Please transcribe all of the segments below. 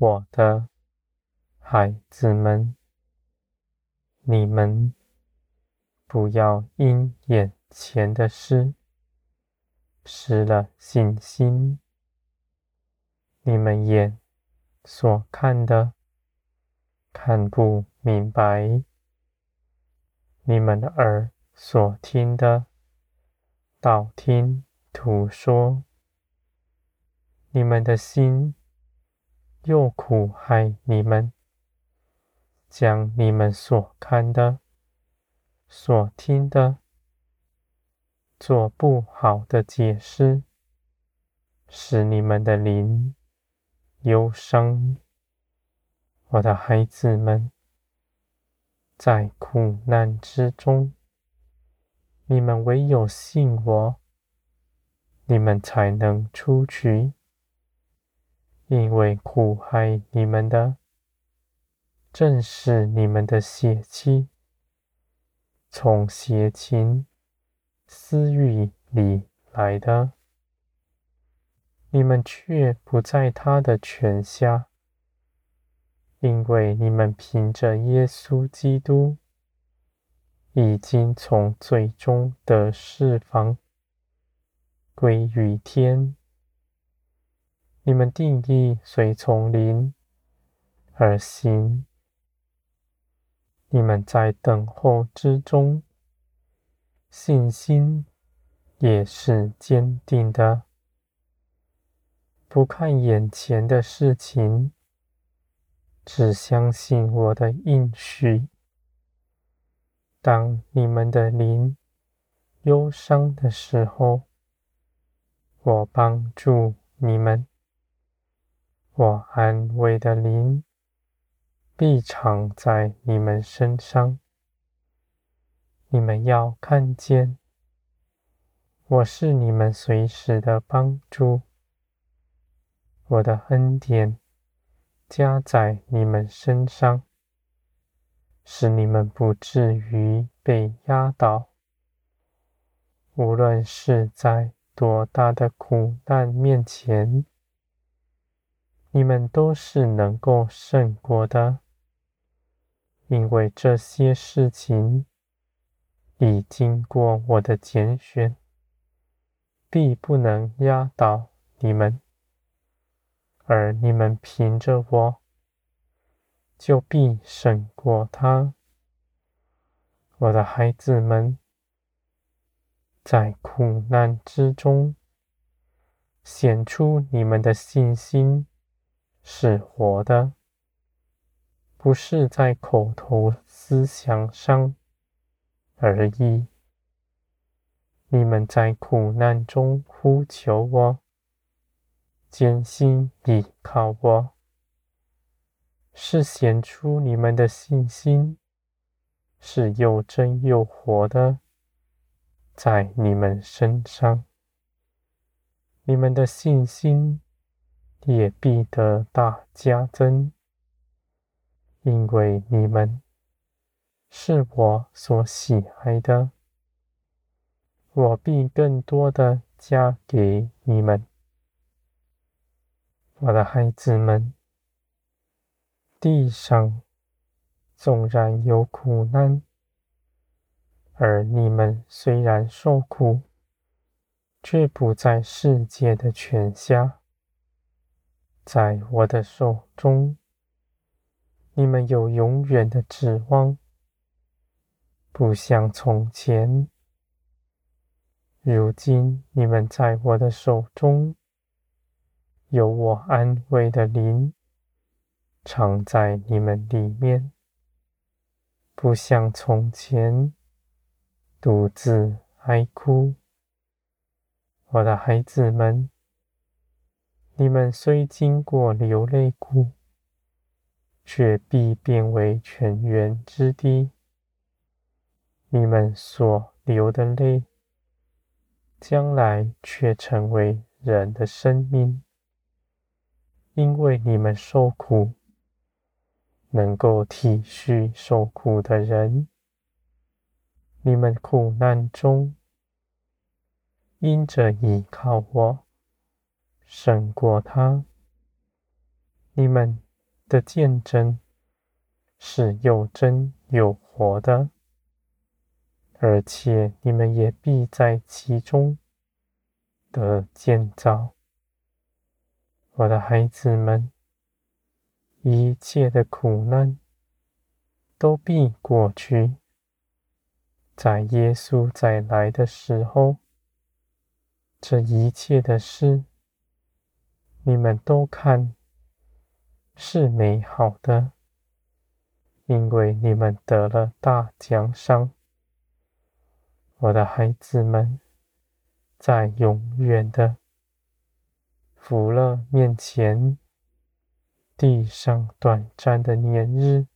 我的孩子们，你们不要因眼前的事失了信心。你们眼所看的看不明白，你们的耳所听的道听途说，你们的心又苦害你们，将你们所看的、所听的做不好的解释，使你们的灵忧伤，我的孩子们，在苦难之中，你们唯有信我，你们才能出去。因为苦害你们的，正是你们的血气，从邪情私欲里来的。你们却不在他的权下，因为你们凭着耶稣基督，已经从罪中得释放，归于天。你们定义随从灵而行，你们在等候之中，信心也是坚定的。不看眼前的事情，只相信我的应许。当你们的灵忧伤的时候，我帮助你们；我安慰的灵必常在你们身上。你们要看见，我是你们随时的帮助。我的恩典加在你们身上，使你们不至于被压倒。无论是在多大的苦难面前，你们都是能够胜过的，因为这些事情已经过我的拣选，必不能压倒你们。而你们凭着我，就必胜过他。我的孩子们，在苦难之中，显出你们的信心是活的，不是在口头思想上而已。你们在苦难中呼求我。艰辛依靠我，是显出你们的信心是又真又活的，在你们身上，你们的信心也必得大加增，因为你们是我所喜爱的，我必更多的加给你们。我的孩子们，地上纵然有苦难，而你们虽然受苦，却不在世界的权下，在我的手中，你们有永远的指望，不像从前。如今你们在我的手中。有我安慰的灵常在你们里面，不像从前独自哀哭。我的孩子们，你们虽经过流泪谷，却必变为泉源之地。你们所流的泪，将来却成为人的生命。因为你们受苦，能够体恤受苦的人；你们苦难中，因着倚靠我，胜过他；你们的见证是又真又活的，而且你们也必在其中得建造。我的孩子们，一切的苦难都必过去。在耶稣再来的时候，这一切的事，你们都看是美好的，因为你们得了大奖赏。我的孩子们，在永远的福乐面前，地上短暂的年日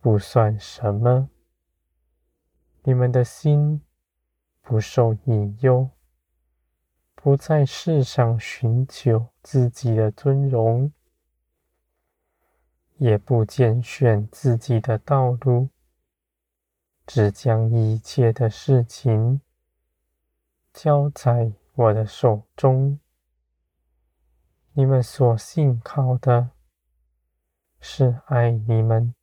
不算什么。你们的心不受引诱，不在世上寻求自己的尊荣，也不拣选自己的道路，只将一切的事情交在我的手中。你们所信靠的是爱你们。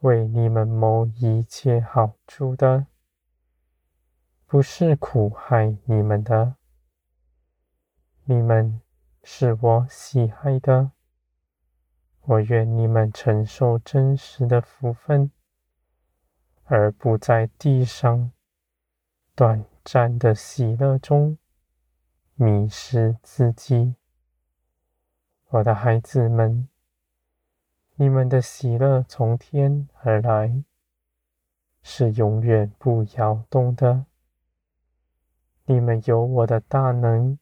为你们谋一切好处的，不是苦害你们的。你们是我喜爱的，我愿你们承受真实的福分，而不在地上短暂的喜乐中迷失自己。我的孩子们。你们的喜乐从天而来，是永远不摇动的。你们有我的大能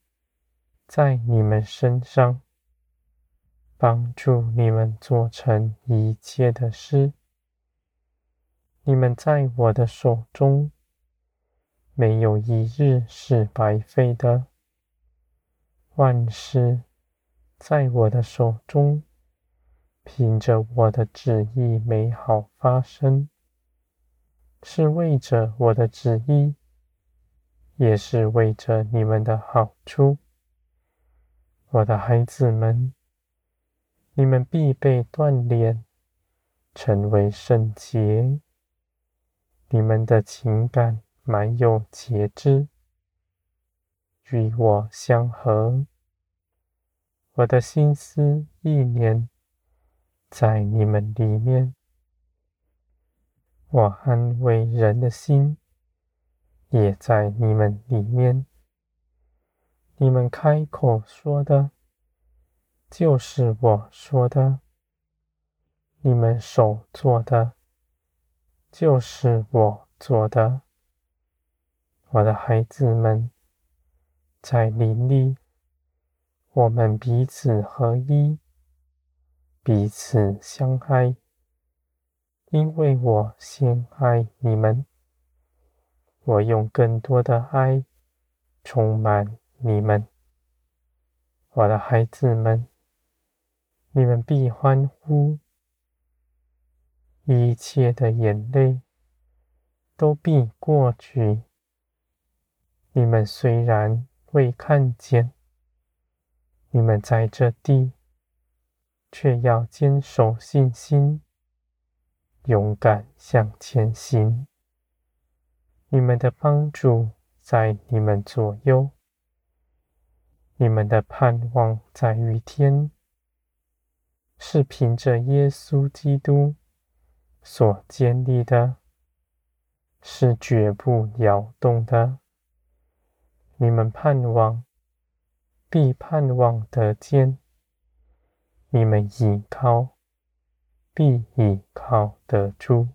在你们身上，帮助你们做成一切的事。你们在我的手中，没有一日是白费的。万事在我的手中。凭着我的旨意美好发生，是为着我的旨意，也是为着你们的好处。我的孩子们，你们必被锻炼，成为圣洁。你们的情感满有节制，与我相合。我的心思意念。在你们里面，我安慰人的心也在你们里面。你们开口说的，就是我说的；你们手做的，就是我做的。我的孩子们，在林里，我们彼此合一。彼此相爱，因为我先爱你们。我用更多的爱充满你们，我的孩子们，你们必欢呼，一切的眼泪都必过去。你们虽然未看见，你们在这地。却要坚守信心，勇敢向前行。你们的帮助在你们左右，你们的盼望在于天，是凭着耶稣基督所建立的，是绝不摇动的。你们盼望，必盼望得见。你们倚靠，必倚靠得住。